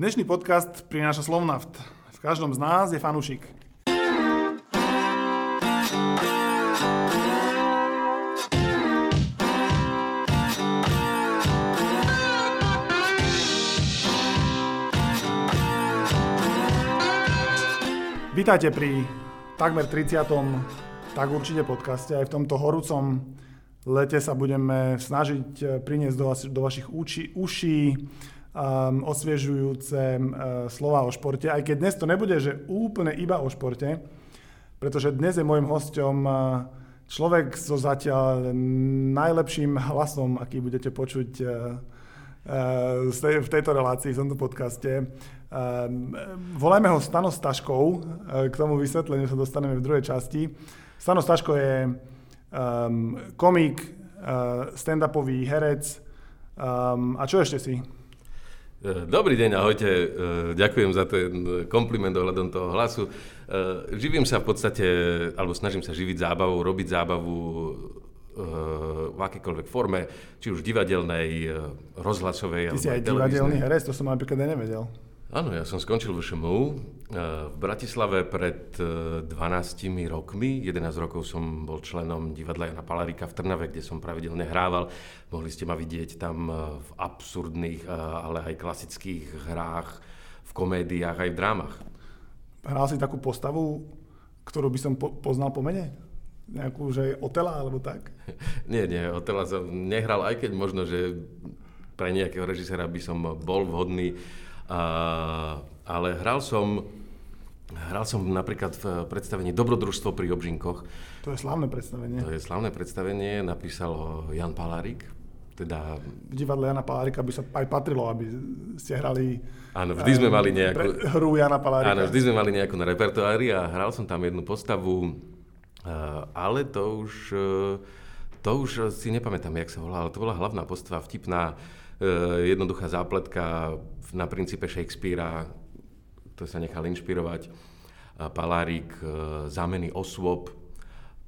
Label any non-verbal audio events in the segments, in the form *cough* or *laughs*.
Dnešný podcast prináša Slovnaft. V každom z nás je fanúšik. Vítajte pri takmer 30. tak určite podcaste. Aj v tomto horúcom lete sa budeme snažiť eh, priniesť do, vas, do vašich uši, uší um, osviežujúce uh, slova o športe. Aj keď dnes to nebude, že úplne iba o športe, pretože dnes je môjim hosťom uh, človek so zatiaľ najlepším hlasom, aký budete počuť uh, uh, v tejto relácii, v tomto podcaste. Um, volajme ho Stano Staškou, uh, k tomu vysvetleniu sa dostaneme v druhej časti. Stano Staško je um, komik, uh, stand-upový herec um, a čo ešte si? Dobrý deň, ahojte. Ďakujem za ten kompliment ohľadom toho hlasu. Živím sa v podstate, alebo snažím sa živiť zábavou, robiť zábavu v akékoľvek forme, či už divadelnej, rozhlasovej, Ty alebo si aj divadelný herec, to som napríklad aj nevedel. Áno, ja som skončil v ŠMU eh, v Bratislave pred 12 eh, rokmi. 11 rokov som bol členom divadla Jana Palarika v Trnave, kde som pravidelne hrával. Mohli ste ma vidieť tam eh, v absurdných, ale aj klasických hrách, v komédiách, aj v drámach. Hral si takú postavu, ktorú by som po- poznal po mene? Nejakú, že Otela alebo tak? *laughs* nie, nie, Otela som nehral, aj keď možno, že pre nejakého režisera by som bol vhodný Uh, ale hral som, hral som napríklad v predstavení Dobrodružstvo pri Obžinkoch. To je slavné predstavenie. To je slavné predstavenie, napísal ho Jan Palárik. Teda... V divadle Jana Palárika by sa aj patrilo, aby ste hrali Áno, vždy sme mali nejakú... Hru Jana Palárika. Áno, vždy sme mali nejakú na repertoári a hral som tam jednu postavu, ale to už, to už si nepamätám, jak sa volá, ale to bola hlavná postava, vtipná, jednoduchá zápletka, na princípe Shakespearea, to sa nechal inšpirovať, Palárik, e, zámeny osôb,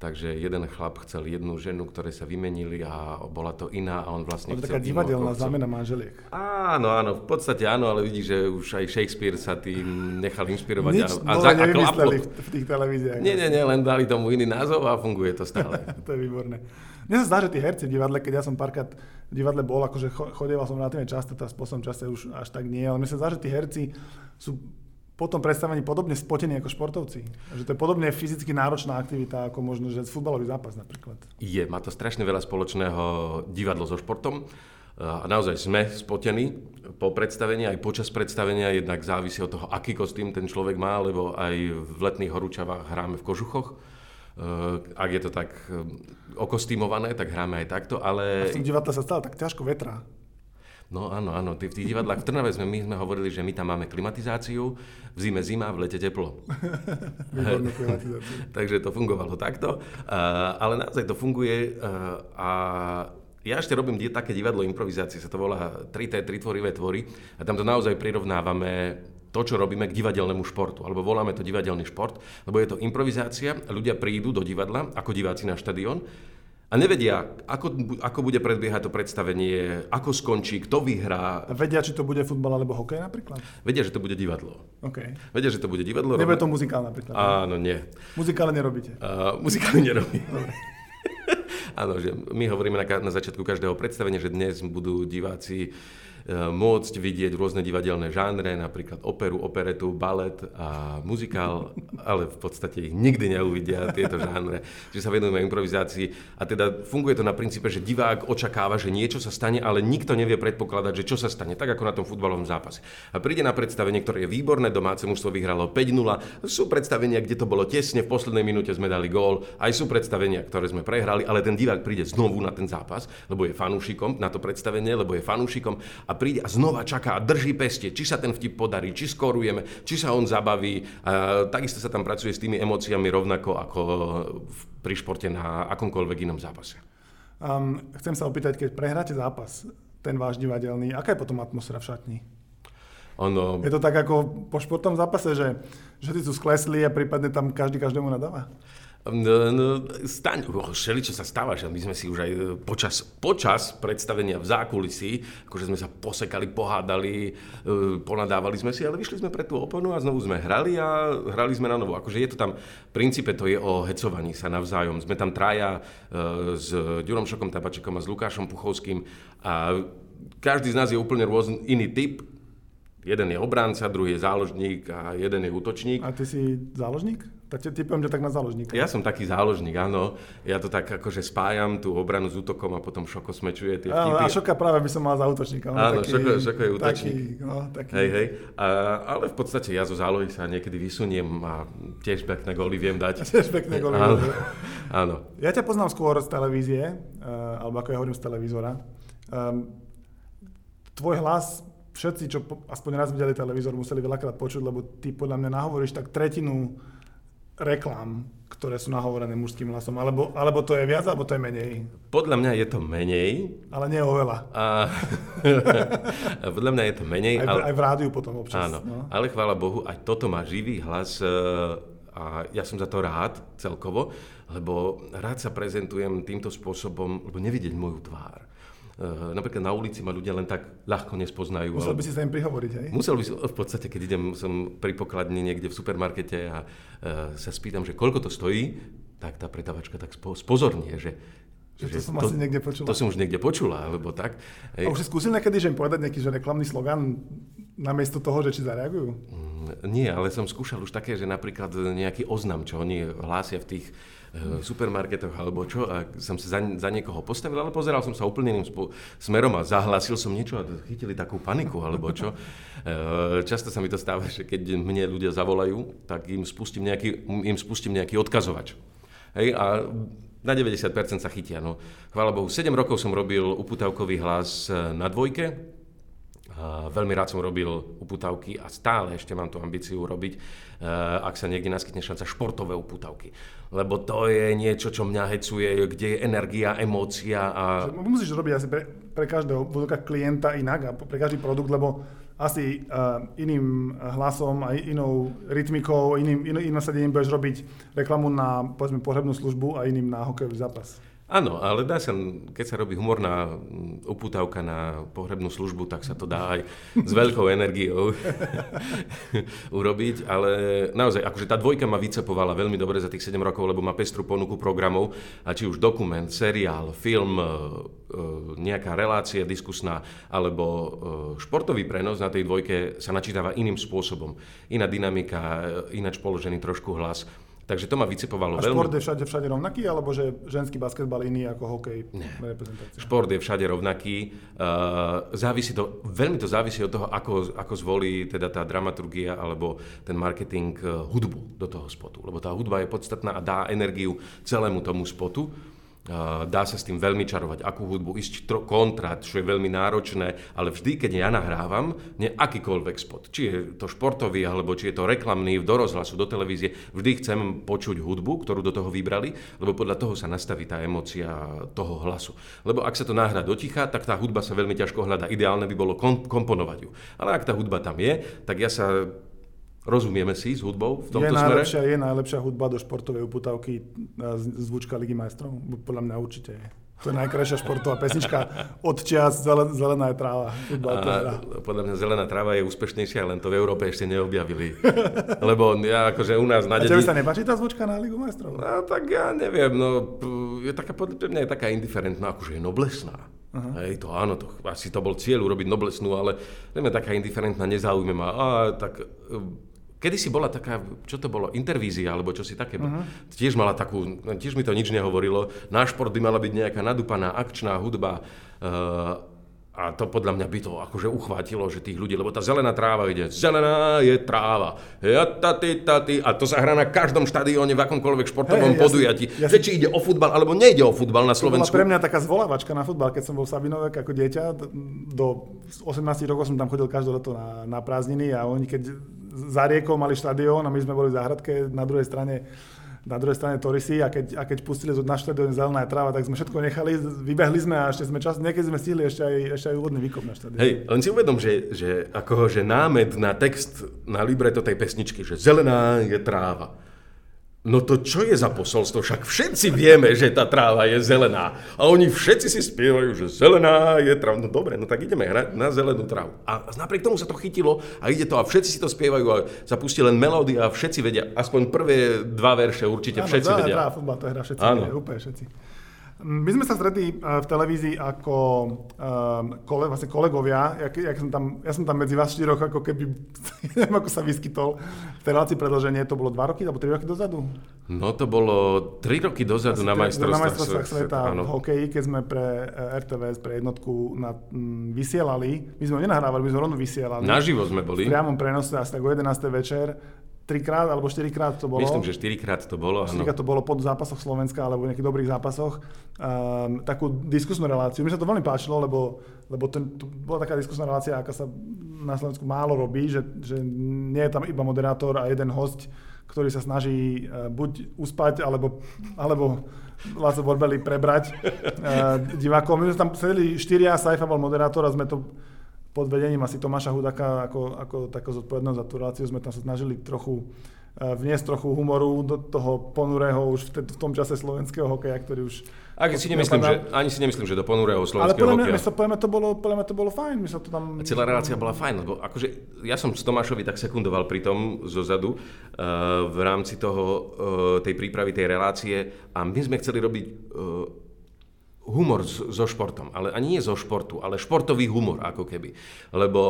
Takže jeden chlap chcel jednu ženu, ktoré sa vymenili a bola to iná a on vlastne to chcel... taká divadelná zámena manželiek. Áno, áno, v podstate áno, ale vidíš, že už aj Shakespeare sa tým nechal inšpirovať. Nič a, a, za, a v, v tých televíziách. Nie, nie, nie, len dali tomu iný názov a funguje to stále. *laughs* to je výborné. Mne sa zdá, že tí herci v divadle, keď ja som párkrát v divadle bol, akože chodieval som relatívne často, teraz v poslednom čase už až tak nie, ale mne sa zdá, že tí herci sú po tom predstavení podobne spotení ako športovci. Že to je podobne fyzicky náročná aktivita ako možno, že futbalový zápas napríklad. Je, má to strašne veľa spoločného divadlo so športom. A naozaj sme spotení po predstavení, aj počas predstavenia, jednak závisí od toho, aký kostým ten človek má, lebo aj v letných horúčavách hráme v kožuchoch Eh, ak je to tak eh, okostýmované, tak hráme aj takto, ale... A v tom divadle sa stále tak ťažko vetrá. No áno, áno, v tých divadlách v Trnave sme, my sme hovorili, že my tam máme klimatizáciu, v zime zima, v lete teplo. *laughs* *laughs* Takže to fungovalo takto, uh, ale naozaj to funguje uh, a ja ešte robím také divadlo improvizácie, sa to volá 3T, 3 tvorivé tvory. A tam to naozaj prirovnávame to, čo robíme k divadelnému športu, alebo voláme to divadelný šport, lebo je to improvizácia, ľudia prídu do divadla ako diváci na štadión a nevedia, ako, ako bude predbiehať to predstavenie, ako skončí, kto vyhrá. Vedia, či to bude futbal alebo hokej napríklad? Vedia, že to bude divadlo. Okay. Vedia, že to bude divadlo. Nebude to muzikál napríklad? Áno, nie. Muzikále nerobíte? Uh, muzikály nerobíme. *laughs* Áno, že my hovoríme na, na začiatku každého predstavenia, že dnes budú diváci môcť vidieť rôzne divadelné žánre, napríklad operu, operetu, balet a muzikál, ale v podstate ich nikdy neuvidia tieto žánre, že sa venujeme improvizácii. A teda funguje to na princípe, že divák očakáva, že niečo sa stane, ale nikto nevie predpokladať, že čo sa stane, tak ako na tom futbalovom zápase. A príde na predstavenie, ktoré je výborné, domáce mužstvo vyhralo 5-0, sú predstavenia, kde to bolo tesne, v poslednej minúte sme dali gól, aj sú predstavenia, ktoré sme prehrali, ale ten divák príde znovu na ten zápas, lebo je fanúšikom na to predstavenie, lebo je fanúšikom. A a príde a znova čaká a drží peste, či sa ten vtip podarí, či skorujeme, či sa on zabaví. A takisto sa tam pracuje s tými emóciami rovnako ako pri športe na akomkoľvek inom zápase. Um, chcem sa opýtať, keď prehráte zápas, ten váš divadelný, aká je potom atmosféra v šatni? Ono... Je to tak ako po športovom zápase, že, že ty sú sklesli a prípadne tam každý každému nadáva? No, no, staň, všeli, čo sa stáva, že my sme si už aj počas, počas predstavenia v zákulisí, akože sme sa posekali, pohádali, e, ponadávali sme si, ale vyšli sme pre tú oponu a znovu sme hrali a hrali sme na novo. Akože je to tam, v princípe to je o hecovaní sa navzájom. Sme tam traja e, s Ďurom Šokom Tabačekom a s Lukášom Puchovským a každý z nás je úplne rôzny iný typ, jeden je obránca, druhý je záložník a jeden je útočník. A ty si záložník? Tak typujem, že tak na záložníka. Ja som taký záložník, áno. Ja to tak akože spájam tú obranu s útokom a potom Šoko smečuje tie vtipy. A Šoka práve by som mal za útočníka. áno, taký, šoko, šoko je útočník. Taký, no, taký. Hej, hej. A, ale v podstate ja zo zálohy sa niekedy vysuniem a tiež pekné góly viem dať. Tiež pekné góly. Áno. *laughs* áno. Ja ťa poznám skôr z televízie, uh, alebo ako ja hovorím z televízora. Um, tvoj hlas všetci, čo aspoň raz videli televízor, museli veľakrát počuť, lebo ty podľa mňa nahovoríš tak tretinu reklám, ktoré sú nahovorené mužským hlasom? Alebo, alebo to je viac, alebo to je menej? Podľa mňa je to menej. Ale nie oveľa. A, *laughs* podľa mňa je to menej. Aj, ale, aj v rádiu potom občas. Áno, no. ale chvála Bohu, aj toto má živý hlas e, a ja som za to rád celkovo, lebo rád sa prezentujem týmto spôsobom, lebo nevidieť moju tvár. Uh, napríklad na ulici ma ľudia len tak ľahko nespoznajú. Musel by si sa im prihovoriť, hej? Musel by som, v podstate, keď idem, som pri pokladni niekde v supermarkete a uh, sa spýtam, že koľko to stojí, tak tá predavačka tak spo, spozornie, že že to som to, asi niekde počula. To som už niekde počula, alebo tak. A už si skúsil niekedy, že im povedať nejaký že reklamný slogan namiesto toho, že či zareagujú? Mm, nie, ale som skúšal už také, že napríklad nejaký oznam, čo oni hlásia v tých Eh, supermarketoch alebo čo a som sa za, za niekoho postavil, ale pozeral som sa úplne iným smerom a zahlasil som niečo a chytili takú paniku alebo čo. *laughs* Eh, často sa mi to stáva, že keď mne ľudia zavolajú, tak im spustím nejaký, im spustím nejaký odkazovač. Hej, a na 90% sa chytia. No. Chvála Bohu, 7 rokov som robil uputavkový hlas eh, na dvojke, veľmi rád som robil uputavky a stále ešte mám tú ambíciu robiť, ak sa niekde naskytne šanca, športové uputavky lebo to je niečo, čo mňa hecuje, kde je energia, emócia a... Musíš robiť asi pre, pre každého klienta inak a pre každý produkt, lebo asi uh, iným hlasom a inou rytmikou, iným, iným nasadením budeš robiť reklamu na povedzme pohrebnú službu a iným na hokejový zápas. Áno, ale dá sa, keď sa robí humorná upútavka na pohrebnú službu, tak sa to dá aj s veľkou energiou *laughs* urobiť, ale naozaj, akože tá dvojka ma vycepovala veľmi dobre za tých 7 rokov, lebo má pestru ponuku programov a či už dokument, seriál, film, e, e, nejaká relácia diskusná alebo e, športový prenos na tej dvojke sa načítava iným spôsobom. Iná dynamika, ináč položený trošku hlas. Takže to ma vycepovalo veľmi. A šport je všade, všade rovnaký, alebo že ženský basketbal iný ako hokej? Nie. Šport je všade rovnaký. Uh, závisí to, veľmi to závisí od toho, ako, ako zvolí teda tá dramaturgia alebo ten marketing uh, hudbu do toho spotu. Lebo tá hudba je podstatná a dá energiu celému tomu spotu. Dá sa s tým veľmi čarovať, akú hudbu, ísť tro, kontrat, čo je veľmi náročné, ale vždy, keď ja nahrávam, nie akýkoľvek spot, či je to športový, alebo či je to reklamný, do rozhlasu, do televízie, vždy chcem počuť hudbu, ktorú do toho vybrali, lebo podľa toho sa nastaví tá emocia toho hlasu. Lebo ak sa to nahrá do ticha, tak tá hudba sa veľmi ťažko hľadá. Ideálne by bolo komponovať ju. Ale ak tá hudba tam je, tak ja sa Rozumieme si s hudbou v tomto je smere? Najlepšia, je najlepšia hudba do športovej uputavky zvučka Ligy majstrov? Podľa mňa určite je. To je najkrajšia športová pesnička od čias Zelená je tráva. A, podľa mňa Zelená tráva je úspešnejšia, len to v Európe ešte neobjavili. *laughs* Lebo ja akože u nás na dedi... A sa nepáči tá zvučka na Ligu majstrov? No tak ja neviem, no je taká, podľa mňa je taká indiferentná, akože je noblesná. Uh-huh. Hej, to áno, to, asi to bol cieľ urobiť noblesnú, ale neviem, taká indiferentná, nezaujíma ma. A, tak Kedy si bola taká, čo to bolo, intervízia, alebo čo si také, uh-huh. tiež mala takú, tiež mi to nič nehovorilo, náš šport by mala byť nejaká nadúpaná akčná hudba, uh, a to podľa mňa by to akože uchvátilo, že tých ľudí, lebo tá zelená tráva ide, zelená je tráva, ja, a to sa hrá na každom štadióne v akomkoľvek športovom hey, podujatí. Ja že či ide o futbal, alebo nejde o futbal na Slovensku. To pre mňa taká zvolávačka na futbal, keď som bol v Sabinovek ako dieťa, do 18 rokov som tam chodil každé leto na, na prázdniny a oni keď za riekou mali štadión a my sme boli v záhradke na druhej strane na druhej strane Torisy a keď, a keď pustili na štadión zelená tráva, tak sme všetko nechali, vybehli sme a ešte sme čas, niekedy sme stihli ešte aj, ešte aj úvodný výkop na štadión. Hej, len si uvedom, že, že, ako, že námed na text na libreto tej pesničky, že zelená je tráva. No to čo je za posolstvo? Však všetci vieme, že tá tráva je zelená. A oni všetci si spievajú, že zelená je tráva. No dobre, no tak ideme hrať na zelenú trávu. A napriek tomu sa to chytilo a ide to a všetci si to spievajú a sa pustí len melódia a všetci vedia. Aspoň prvé dva verše určite všetci Áno, vedia. Áno, futbal, to hra všetci, Áno. Vedia, úplne všetci. My sme sa stretli eh, v televízii ako um, kole, vlastne kolegovia. Ja, ja, som tam, ja som tam medzi vás štyroch ako keby, *laughs* neviem ako sa vyskytol v tej relácii predloženie. To bolo dva roky alebo tri roky dozadu? No to bolo tri roky dozadu Asi na majstrovstvách, na majstrovstvách sveta, sveta v hokeji, keď sme pre eh, RTVS, pre jednotku na, m, vysielali. My sme ho nenahrávali, my sme rovno vysielali. Naživo sme boli. V priamom prenose asi tak o 11. večer trikrát alebo štyrikrát to bolo. Myslím, že štyrikrát to bolo. Štyrikrát to bolo pod zápasoch Slovenska alebo v nejakých dobrých zápasoch. Um, takú diskusnú reláciu. Mi sa to veľmi páčilo, lebo, lebo ten, to bola taká diskusná relácia, aká sa na Slovensku málo robí, že, že nie je tam iba moderátor a jeden host, ktorý sa snaží uh, buď uspať, alebo, alebo Laco Borbeli prebrať uh, divákov. My sme tam sedeli štyria, Saifa bol moderátor a sme to pod vedením asi Tomáša Hudaka ako, ako takú zodpovednosť za tú reláciu sme tam sa snažili trochu uh, vniesť trochu humoru do toho ponurého už v, te, v tom čase slovenského hokeja, ktorý už... Ani si, nemyslím, že, ani si nemyslím, že do ponurého slovenského ale podľa hokeja. Ale podľa to bolo, podľa mňa to bolo fajn. My sa to tam... A celá relácia bola fajn, lebo akože ja som s Tomášovi tak sekundoval pri tom zozadu uh, v rámci toho, uh, tej prípravy tej relácie a my sme chceli robiť uh, humor so športom, ale ani nie zo športu, ale športový humor ako keby. Lebo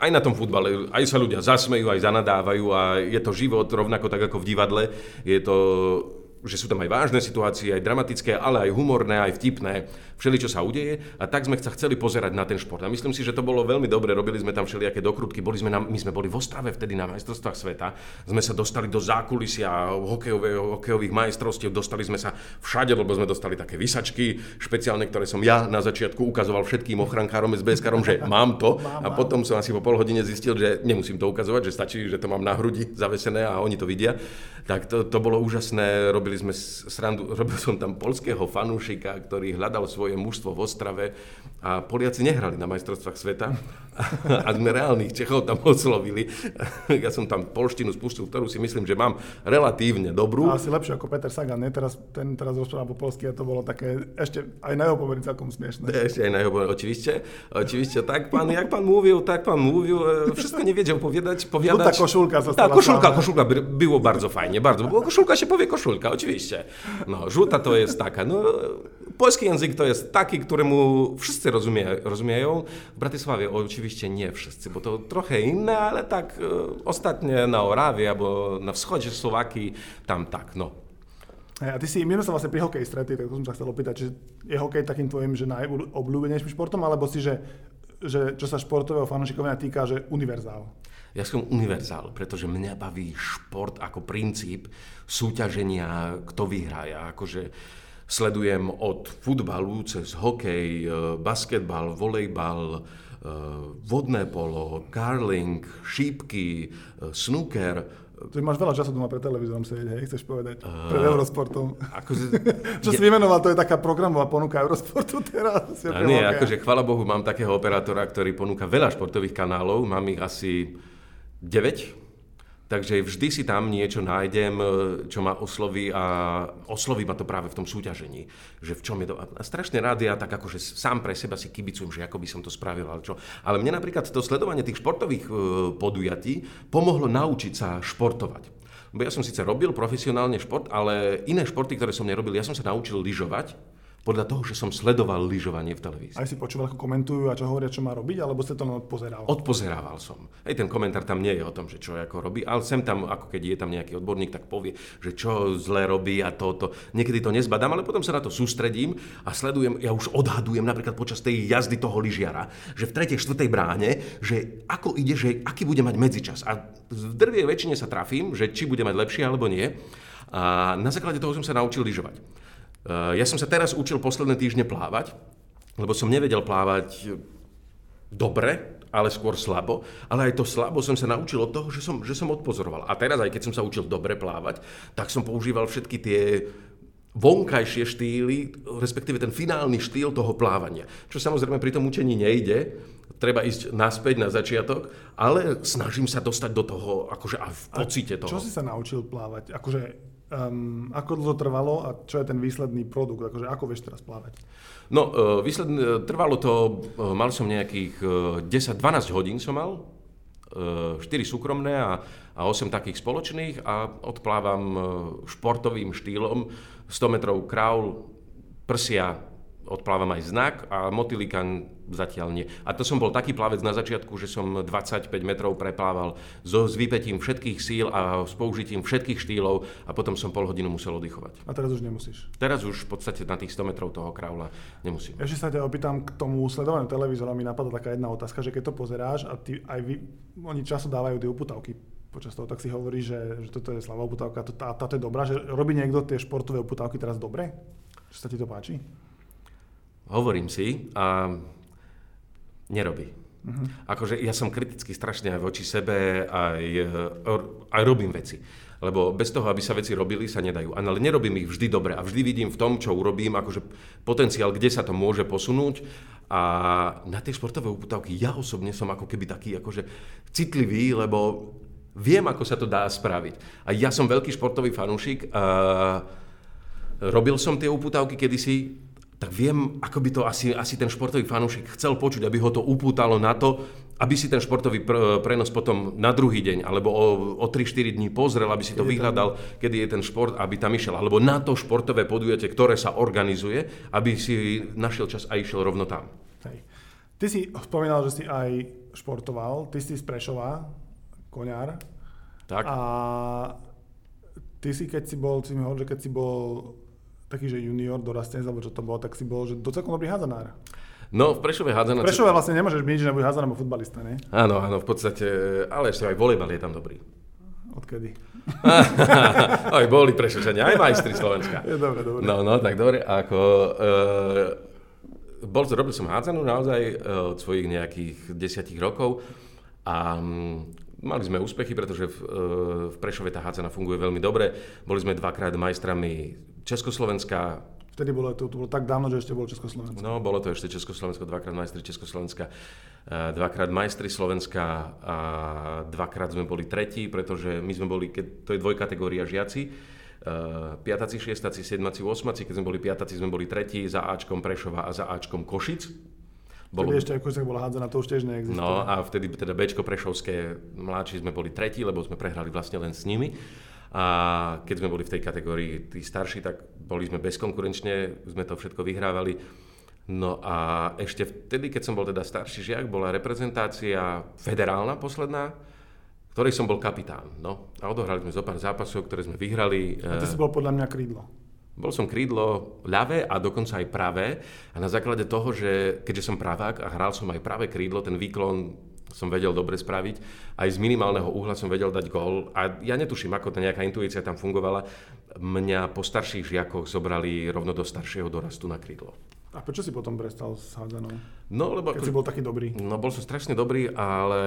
aj na tom futbale, aj sa ľudia zasmejú, aj zanadávajú a je to život rovnako tak ako v divadle. Je to že sú tam aj vážne situácie, aj dramatické, ale aj humorné, aj vtipné, všeli, čo sa udeje. A tak sme sa chceli pozerať na ten šport. A myslím si, že to bolo veľmi dobre, robili sme tam všelijaké dokrutky, boli sme na, my sme boli v Ostrave vtedy na majstrovstvách sveta, sme sa dostali do zákulisia hokejových, hokejových majstrovstiev, dostali sme sa všade, lebo sme dostali také vysačky špeciálne, ktoré som ja na začiatku ukazoval všetkým ochrankárom, SBSkárom, že mám to. A potom som asi po pol hodine zistil, že nemusím to ukazovať, že stačí, že to mám na hrudi zavesené a oni to vidia. Tak to, to bolo úžasné, robili robili sme srandu, *laughs* robil som tam polského fanúšika, ktorý hľadal svoje mužstvo v Ostrave a Poliaci nehrali na majstrovstvách sveta *laughs* a sme reálnych Čechov tam oslovili. *laughs* Ja som tam polštinu spustil, ktorú si myslím, že mám relatívne dobrú. A asi lepšie ako Peter Sagan, nie? Teraz, ten teraz rozpráva po polsky a to bolo také ešte aj na jeho pomery celkom smiešné. Ešte aj na jeho pomery, očivište. Očivište, tak pán, jak pán mówił, tak pán mówił, e, všetko nevedel povedať. powiadać. Żółta koszulka została. Tak, koszulka, koszulka, było bardzo fajnie, bardzo. Bo koszulka się powie koszulka, oczywiście. No, żółta to jest taka, no, polski język to jest taki, któremu wszyscy rozumie, rozumieją. W Bratysławie oczywiście nie wszyscy, bo to trochę inne, ale tak e, ostatnie na Orawie albo na wschodzie Słowakii, tam tak, no. A ty si, sa vlastne pri hokeji stretli, tak to som sa chcel opýtať, či je hokej takým tvojim, že najobľúbenejším športom, alebo si, že, že čo sa športového fanúšikovia týka, že univerzál? Ja som univerzál, pretože mňa baví šport ako princíp súťaženia, kto vyhrá. Ja akože sledujem od futbalu cez hokej, e, basketbal, volejbal, e, vodné polo, curling, šípky, e, snooker, Ty máš veľa času doma pre televízorom sedieť, hej, chceš povedať, uh, pred Eurosportom. Akože, *laughs* Čo si vymenoval, to je taká programová ponuka Eurosportu teraz. A nie, akože chvala Bohu, mám takého operátora, ktorý ponúka veľa športových kanálov, mám ich asi 9, takže vždy si tam niečo nájdem, e, čo ma osloví a osloví ma to práve v tom súťažení. Že v čom je to... A strašne rád ja tak akože sám pre seba si kibicujem, že ako by som to spravil, ale čo. Ale mne napríklad to sledovanie tých športových e, podujatí pomohlo naučiť sa športovať. Bo ja som síce robil profesionálne šport, ale iné športy, ktoré som nerobil, ja som sa naučil lyžovať podľa toho, že som sledoval lyžovanie v televízii. Aj si počúval, ako komentujú a čo hovoria, čo má robiť, alebo ste to len odpozeral? Odpozerával som. Hej, ten komentár tam nie je o tom, že čo ako robí, ale sem tam, ako keď je tam nejaký odborník, tak povie, že čo zle robí a toto. Niekedy to nezbadám, ale potom sa na to sústredím a sledujem, ja už odhadujem napríklad počas tej jazdy toho lyžiara, že v tretej, štvrtej bráne, že ako ide, že aký bude mať medzičas. A v drvej väčšine sa trafím, že či bude mať lepšie alebo nie. A na základe toho som sa naučil lyžovať. Eh, ja som sa teraz učil posledné týždne plávať, lebo som nevedel plávať dobre, ale skôr slabo. Ale aj to slabo som sa naučil od toho, že som, že som odpozoroval. A teraz, aj keď som sa učil dobre plávať, tak som používal všetky tie vonkajšie štýly, respektíve ten finálny štýl toho plávania. Čo samozrejme pri tom učení nejde, treba ísť naspäť na začiatok, ale snažím sa dostať do toho, akože a v pocite toho. Čo si sa naučil plávať? Akože Um, ako dlho trvalo a čo je ten výsledný produkt? Akože ako vieš teraz plávať? No, uh, výsledný, trvalo to, uh, mal som nejakých uh, 10-12 hodín som mal, 4 súkromné a, a 8 takých spoločných a odplávam športovým štýlom 100 metrov kraul, prsia, odplávam aj znak a motýlikan zatiaľ nie. A to som bol taký plavec na začiatku, že som 25 metrov preplával so, s vypetím všetkých síl a s použitím všetkých štýlov a potom som pol hodinu musel oddychovať. A teraz už nemusíš? Teraz už v podstate na tých 100 metrov toho kraula nemusím. Ešte sa ťa opýtam k tomu sledovaniu televízora, mi napadla taká jedna otázka, že keď to pozeráš a ty, aj vy, oni často dávajú tie uputavky počas toho, tak si hovorí, že, že toto je slava uputavka, a táto je dobrá, že robí niekto tie športové uputavky teraz dobre? Že sa ti to páči? Hovorím si a nerobí. Uh-huh. Akože ja som kritický strašne aj voči sebe, aj, aj robím veci. Lebo bez toho, aby sa veci robili, sa nedajú. Ale nerobím ich vždy dobre a vždy vidím v tom, čo urobím, akože potenciál, kde sa to môže posunúť. A na tie športové uputavky ja osobne som ako keby taký akože citlivý, lebo viem, ako sa to dá spraviť. A ja som veľký športový fanúšik. A robil som tie uputavky kedysi, tak viem, ako by to asi, asi ten športový fanúšik chcel počuť, aby ho to upútalo na to, aby si ten športový pr- prenos potom na druhý deň alebo o, o 3-4 dní pozrel, aby si to vyhľadal, kedy je ten šport, aby tam išiel. Alebo na to športové podujatie, ktoré sa organizuje, aby si našiel čas a išiel rovno tam. Hej. Ty si spomínal, že si aj športoval, ty si z Prešova, koňár. Tak. A ty si, keď si bol, si mi hovoril, že keď si bol taký, že junior, dorastenec, alebo čo to bolo, tak si bol, že docela dobrý hádzanár. No, v Prešove hádzanár... V Prešove vlastne nemôžeš byť, že nebude hádzanár alebo futbalista, ne? Áno, áno, v podstate, ale ešte aj volejbal je tam dobrý. Odkedy? *laughs* aj boli Prešovčania, aj majstri Slovenska. Je dobre, dobre. No, no, tak dobre, ako... E, bol, robil som hádzanú naozaj e, od svojich nejakých desiatich rokov a Mali sme úspechy, pretože v, e, v Prešove tá hádzana funguje veľmi dobre. Boli sme dvakrát majstrami Československa. Vtedy bolo to, to bolo tak dávno, že ešte bolo Československo. No, bolo to ešte Československo, dvakrát majstri Československa, e, dvakrát majstri Slovenska a dvakrát sme boli tretí, pretože my sme boli, keď, to je dvojkategória žiaci, uh, piataci, šiestaci, siedmaci, osmaci, keď sme boli piataci, sme boli tretí za Ačkom Prešova a za Ačkom Košic. Bolo... Vtedy ešte sa bola hádzaná, to už tiež neexistuje. No a vtedy teda Bčko Prešovské mladší sme boli tretí, lebo sme prehrali vlastne len s nimi. A keď sme boli v tej kategórii tí starší, tak boli sme bezkonkurenčne, sme to všetko vyhrávali. No a ešte vtedy, keď som bol teda starší žiak, bola reprezentácia federálna posledná, ktorej som bol kapitán. No, a odohrali sme zo pár zápasov, ktoré sme vyhrali. A ty si bol podľa mňa krídlo. Bol som krídlo ľavé a dokonca aj pravé. A na základe toho, že keďže som pravák a hral som aj pravé krídlo, ten výklon som vedel dobre spraviť. Aj z minimálneho uhla som vedel dať gól. A ja netuším, ako tá nejaká intuícia tam fungovala. Mňa po starších žiakoch zobrali rovno do staršieho dorastu na krídlo. A prečo si potom prestal s hádzanou? No, lebo... Keď si bol taký dobrý. No, bol som strašne dobrý, ale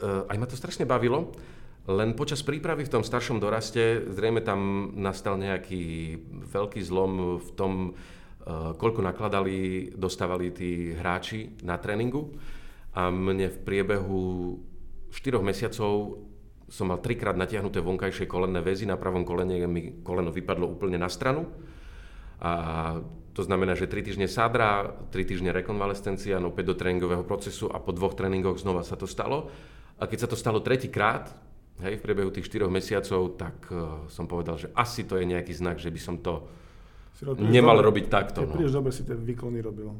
uh, aj ma to strašne bavilo. Len počas prípravy v tom staršom doraste zrejme tam nastal nejaký veľký zlom v tom, eh, koľko nakladali, dostávali tí hráči na tréningu. A mne v priebehu 4 mesiacov som mal trikrát natiahnuté vonkajšie kolenné väzy. Na pravom kolene mi koleno vypadlo úplne na stranu. A to znamená, že 3 týždne sádra, 3 týždne rekonvalescencia, no opäť do tréningového procesu a po dvoch tréningoch znova sa to stalo. A keď sa to stalo tretíkrát, hej, v priebehu tých 4 mesiacov, tak uh, som povedal, že asi to je nejaký znak, že by som to nemal dobre, robiť takto. No. Príliš dobre si tie výkony robil.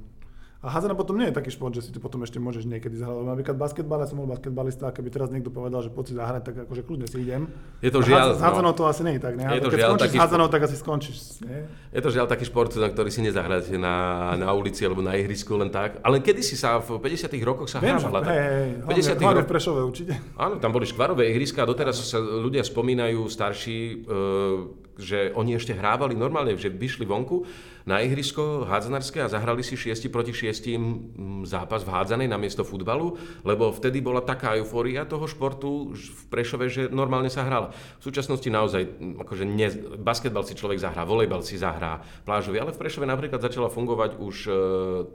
A hádzana potom nie je taký šport, že si to potom ešte môžeš niekedy zahrať. Napríklad basketbal, ja som bol basketbalista a keby teraz niekto povedal, že poď si zahrať, tak akože kľudne si idem. Je to žiaľ. S hádzanou no. to asi nie je tak, ne? Je to Keď žiaľ, skončíš s hádzanou, tak asi skončíš. Nie? Je to žiaľ taký šport, na ktorý si nezahráte na, na ulici alebo na ihrisku len tak. Ale kedy si sa v 50 rokoch sa hrávala. Hej, hej, 50 hlavne, v Prešove určite. Áno, tam boli škvarové ihriska a doteraz sa ľudia spomínajú starší, uh, že oni ešte hrávali normálne, že vyšli vonku na ihrisko hádzanárske a zahrali si 6 proti 6 mm, zápas v hádzanej namiesto futbalu, lebo vtedy bola taká eufória toho športu v Prešove, že normálne sa hrala. V súčasnosti naozaj, mm, akože ne, basketbal si človek zahrá, volejbal si zahrá, plážový, ale v Prešove napríklad začala fungovať už e,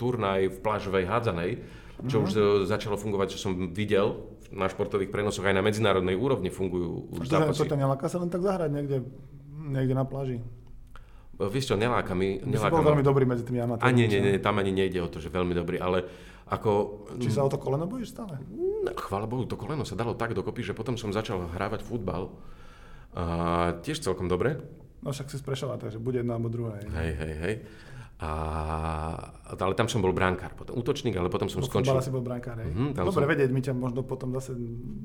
turnaj v plážovej hádzanej, čo mm-hmm. už e, začalo fungovať, čo som videl na športových prenosoch aj na medzinárodnej úrovni fungujú už zápasy. To neláka sa len tak zahrať niekde Niekde na pláži. Vieš čo, neláka mi... Neláka bol veľmi dobrý medzi tými A amatérmi. nie, nie, čo? nie, tam ani nejde o to, že veľmi dobrý, ale ako... Či sa o to koleno bojíš stále? No, chvála Bohu, to koleno sa dalo tak dokopy, že potom som začal hrávať futbal. A tiež celkom dobre. No však si sprešala, takže bude jedna alebo druhá. hej. Hej, hej, hej. A, ale tam som bol bránkár, potom útočník, ale potom som Po skončil. si bol brankár, hej. Mhm, tam Dobre som- vedieť, my ťa možno potom zase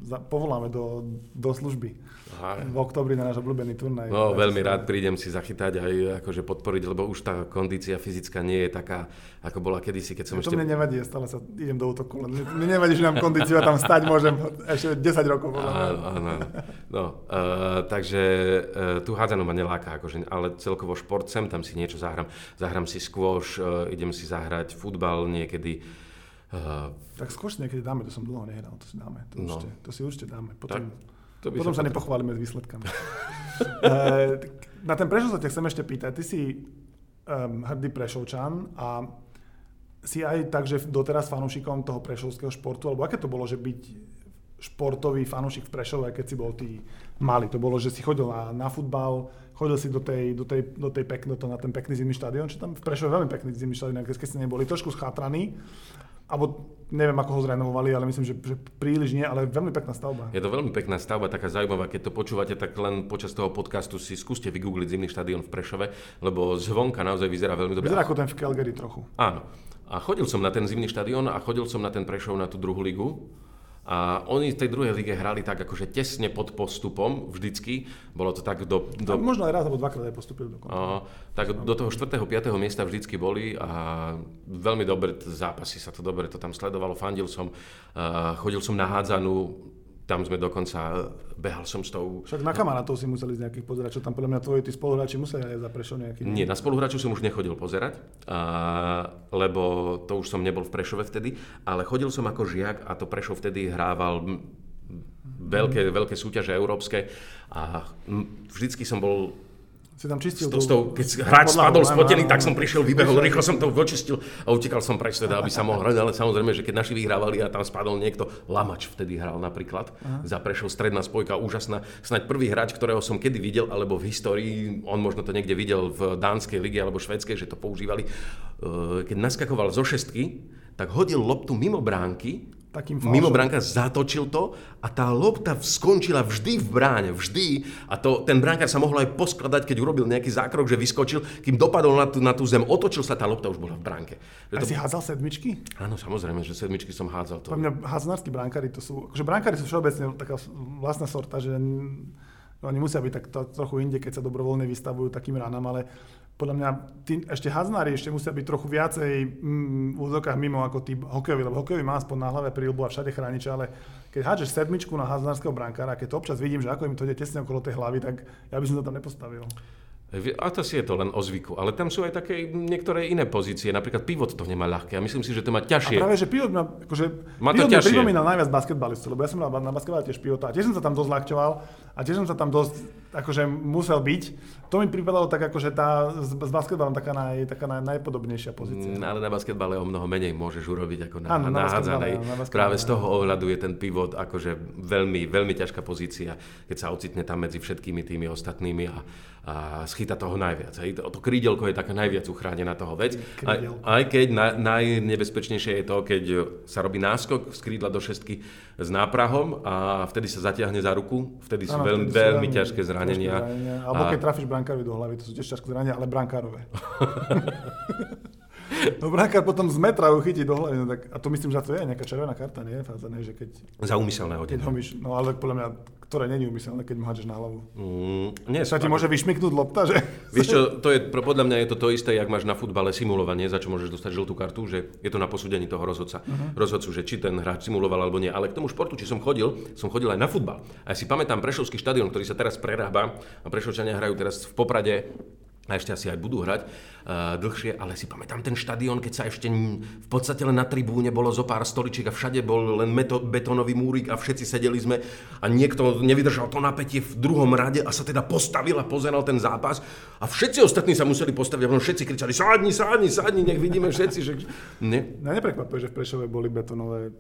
za, povoláme do, do služby. A- V oktobri na náš obľúbený turnaj. No, veľmi rád prídem si zachytať aj akože podporiť, lebo už tá kondícia fyzická nie je taká, ako bola kedysi, keď som To ešte... mne nevadí, stále sa idem do útoku, len mne nevadí, že mám kondíciu a tam stať môžem ešte 10 rokov. Áno, áno. No, uh, takže uh, tú hádzanú ma neláka, akože, ale celkovo šport sem, tam si niečo zahrám. Zahrám si skôš, uh, idem si zahrať futbal niekedy. Uh, Tak si niekedy dáme, to som dlho nehral, to si dáme. To, No. určite, to si určite dáme. Potom, to by potom sa som nepochválime s výsledkami. Tak *laughs* Na ten Prešov sa ťa chcem ešte pýtať. Ty si um, hrdý Prešovčan a si aj tak, že doteraz fanúšikom toho prešovského športu, alebo aké to bolo, že byť športový fanúšik v Prešove, keď si bol ty malý? To bolo, že si chodil na, na futbal, chodil si do tej, do tej, do tej pek, do toho, na ten pekný zimný štadión, čo tam v Prešove veľmi pekný zimný štadión, keď ste neboli trošku schátraný, alebo neviem, ako ho zrenovovali, ale myslím, že, že príliš nie, ale veľmi pekná stavba. Je to veľmi pekná stavba, taká zaujímavá. Keď to počúvate, tak len počas toho podcastu si skúste vygoogliť zimný štadión v Prešove, lebo zvonka naozaj vyzerá veľmi dobre. Vyzerá ako ten v Calgary trochu. Áno. A chodil som na ten zimný štadión a chodil som na ten Prešov na tú druhú ligu. A oni v tej druhej lige hrali tak akože tesne pod postupom vždycky. Bolo to tak do, Do... do, Možno aj raz alebo dvakrát aj postupil dokonca. a, tak do toho 4. 5. miesta vždycky boli a veľmi dobre zápasy sa to dobre to tam sledovalo, fandil som, a chodil som na hádzanú, tam sme dokonca, behal som s tou Však na kamarátov si museli z nejakých pozerať, čo tam podľa mňa tvoji tí spoluhráči museli aj za Prešov nejaký. Nie, na spoluhráčov som už nechodil pozerať, a, lebo to už som nebol v Prešove vtedy, ale chodil som ako žiak a to Prešov vtedy hrával veľké, veľké súťaže európske a vždycky som bol Si tam čistil s, tou, keď hráč spadol spotený, tak som prišiel, vybehol, rýchlo som to vočistil a utekal som preč teda, aby sa mohol hrať, ale samozrejme, že keď naši vyhrávali a tam spadol niekto, Lamač vtedy hral napríklad, za Prešov stredná spojka, úžasná, snáď prvý hráč, ktorého som kedy videl, alebo v histórii, on možno to niekde videl v dánskej lige alebo švedskej, že to používali, eh, keď naskakoval zo šestky, tak hodil loptu mimo bránky, Takým falšom. mimo bránka zatočil to a tá lopta skončila vždy v bráne, vždy. A to, ten bránkár sa mohol aj poskladať, keď urobil nejaký zákrok, že vyskočil, kým dopadol na tú, na tú zem, otočil sa, tá lopta už bola v bránke. Že A to, si hádzal sedmičky? áno, samozrejme, že sedmičky som hádzal to. Pre mňa háznársky brankári to sú, akože brankári sú všeobecne taká vlastná sorta, že oni musia byť tak to, trochu inde, keď sa dobrovoľne vystavujú takým ranám, ale podľa mňa tí, ešte haznári ešte musia byť trochu viacej mm, v úzokách mimo ako tí hokejoví, lebo hokejový má aspoň na hlave prílbu a všade chrániče, ale keď hádžeš sedmičku na haznárskeho brankára, keď to občas vidím, že ako im to ide tesne okolo tej hlavy, tak ja by som to tam nepostavil. A to si je to len o zvyku, ale tam sú aj také niektoré iné pozície, napríklad pivot to nemá ľahké a myslím si, že to má A ťažšie. práve, že pivot ma, akože, Má to pivot ťažšie. pripomínal najviac basketbalistu, lebo ja som na basketbale tiež pivota a tiež som sa tam dosť ľahčoval a tiež som sa tam dosť akože musel byť. To mi pripadalo tak, akože tá s, s basketbalom taká, naj, taká naj, najpodobnejšia pozícia. Mm, Ale na basketbale o mnoho menej môžeš urobiť ako na, Áno, na na hádzanej. na Práve z toho ohľadu je ten pivot akože veľmi, veľmi ťažká pozícia, keď sa ocitne tam medzi všetkými tými ostatnými a, a schyta toho najviac. Hej. To, to krídelko je taká najviac uchránená toho vec. Aj, aj keď na, najnebezpečnejšie je to, keď sa robí náskok z krídla do šestky s náprahom a vtedy sa zatiahne za ruku, vtedy sú Áno, veľmi, vtedy sú veľmi ťažké zranenia. zranenia. Alebo A- keď trafíš brankárovi do hlavy, to sú tiež ťažké zranenia, ale brankárové. *laughs* no brankár potom z metra ho chytí do hlavy, no tak, a to myslím, že to je nejaká červená karta, nie? Fádzané, že keď, Za úmyselné hodenie. no ale podľa mňa, ktoré není umyselné, keď mu hádžeš na hlavu. Mm, nie, Sa ti môže vyšmyknúť lopta, že? Vieš čo, to je, podľa mňa je to to isté, jak máš na futbale simulovanie, za čo môžeš dostať žltú kartu, že je to na posúdení toho rozhodca. Uh-huh. Rozhodcu, že či ten hráč simuloval alebo nie. Ale k tomu športu, či som chodil, som chodil aj na futbal. A ja si pamätám Prešovský štadión, ktorý sa teraz prerába a Prešovčania hrajú teraz v Poprade a ešte asi aj budú hrať uh, dlhšie, ale si pamätám ten štadión, keď sa ešte v podstate len na tribúne bolo zo pár stoličiek a všade bol len meto, betónový múrik a všetci sedeli sme a niekto nevydržal to napätie v druhom rade a sa teda postavil a pozeral ten zápas a všetci ostatní sa museli postaviť a všetci kričali sadni, sadni, sadni, nech vidíme všetci, že... Nie? Mňa neprekvapuje, že v Prešove boli betonové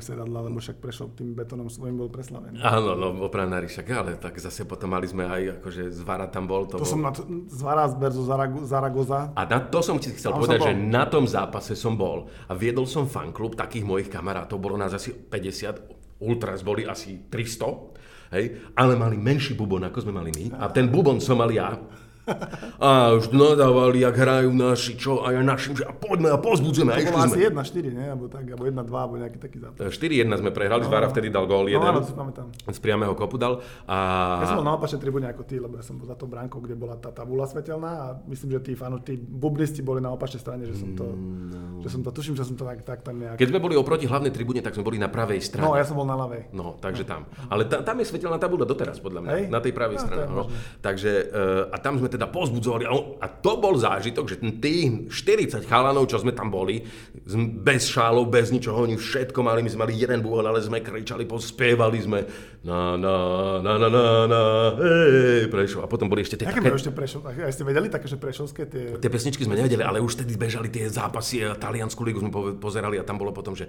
sedadla, lebo však prešiel tým betónom svojim bol preslavený. Áno, no, opranári však, ale tak zase potom mali sme aj, akože Zvara tam bol. To, To, som bol... na to, Zvara versus Zarago- Zaragoza. A na to som ti chcel Tam povedať, som že na tom zápase som bol a viedol som fanklub takých mojich kamarátov, bolo nás asi 50, Ultras boli asi 300, hej, ale mali menší bubon, ako sme mali my. A ten bubon som mal ja. A už nadávali, jak hrajú naši, čo, a ja našim, že a poďme a pozbudzujeme. A išli sme. asi 1-4, nie? Alebo tak, alebo 1-2, alebo nejaký taký zápas. 4-1 sme prehrali, Zvara vtedy dal gól No jeden. áno, to si pamätám. z priamého kopu dal. A... Ja som bol na opačnej tribúne ako ty, lebo ja som bol za to bránkou, kde bola tá tabula svetelná a myslím, že tí fanu, tí bublisti boli na opačnej strane, že som to, že som to, tuším, že som to tak, tak tam nejak... Keď sme boli oproti hlavnej tribúne, tak sme boli na pravej strane. No, ja som bol na ľavej. No, takže tam. Ale ta, tam je svetelná tabula doteraz, podľa mňa, Hej? na tej pravej No, strane. No. Takže, uh, a tam sme teda pozbudzovali, a, to bol zážitok, že tých 40 chalanov, čo sme tam boli, bez šálov, bez ničoho, oni všetko mali, my sme mali jeden búhon, ale sme kričali, pospievali sme na, na, na, na, na, na, hej, prešlo. A potom boli ešte tie Aké také... ešte Prešov? Aj ste vedeli také, že Prešovské tie... Tie pesničky sme nevedeli, ale už vtedy bežali tie zápasy a taliansku ligu sme po- pozerali a tam bolo potom, že